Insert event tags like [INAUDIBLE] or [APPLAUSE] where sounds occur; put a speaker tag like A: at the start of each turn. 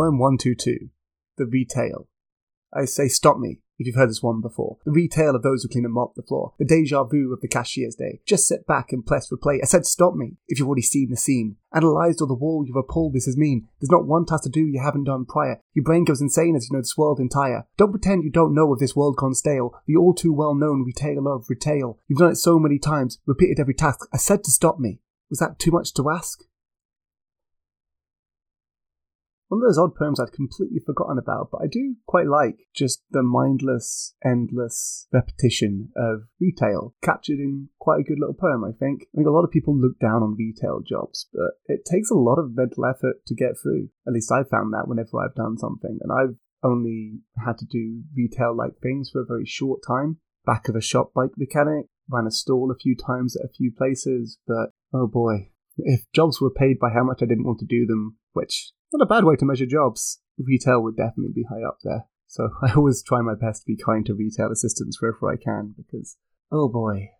A: Poem 122 The Re-Tale. I say, stop me if you've heard this one before. The re-tale of those who clean and mop the floor. The deja vu of the cashier's day. Just sit back and press replay. I said stop me if you've already seen the scene. Analysed all the wall you've appalled this is mean. There's not one task to do you haven't done prior. Your brain goes insane as you know this world entire. Don't pretend you don't know of this world gone stale. The all too well known re-tale of retail. You've done it so many times, repeated every task. I said to stop me. Was that too much to ask? One of those odd poems I'd completely forgotten about, but I do quite like just the mindless, endless repetition of retail, captured in quite a good little poem, I think. I think a lot of people look down on retail jobs, but it takes a lot of mental effort to get through. At least I've found that whenever I've done something, and I've only had to do retail like things for a very short time. Back of a shop bike mechanic, ran a stall a few times at a few places, but oh boy, if jobs were paid by how much I didn't want to do them, which not a bad way to measure jobs. Retail would definitely be high up there. So [LAUGHS] I always try my best to be kind to retail assistants wherever I can because, oh boy,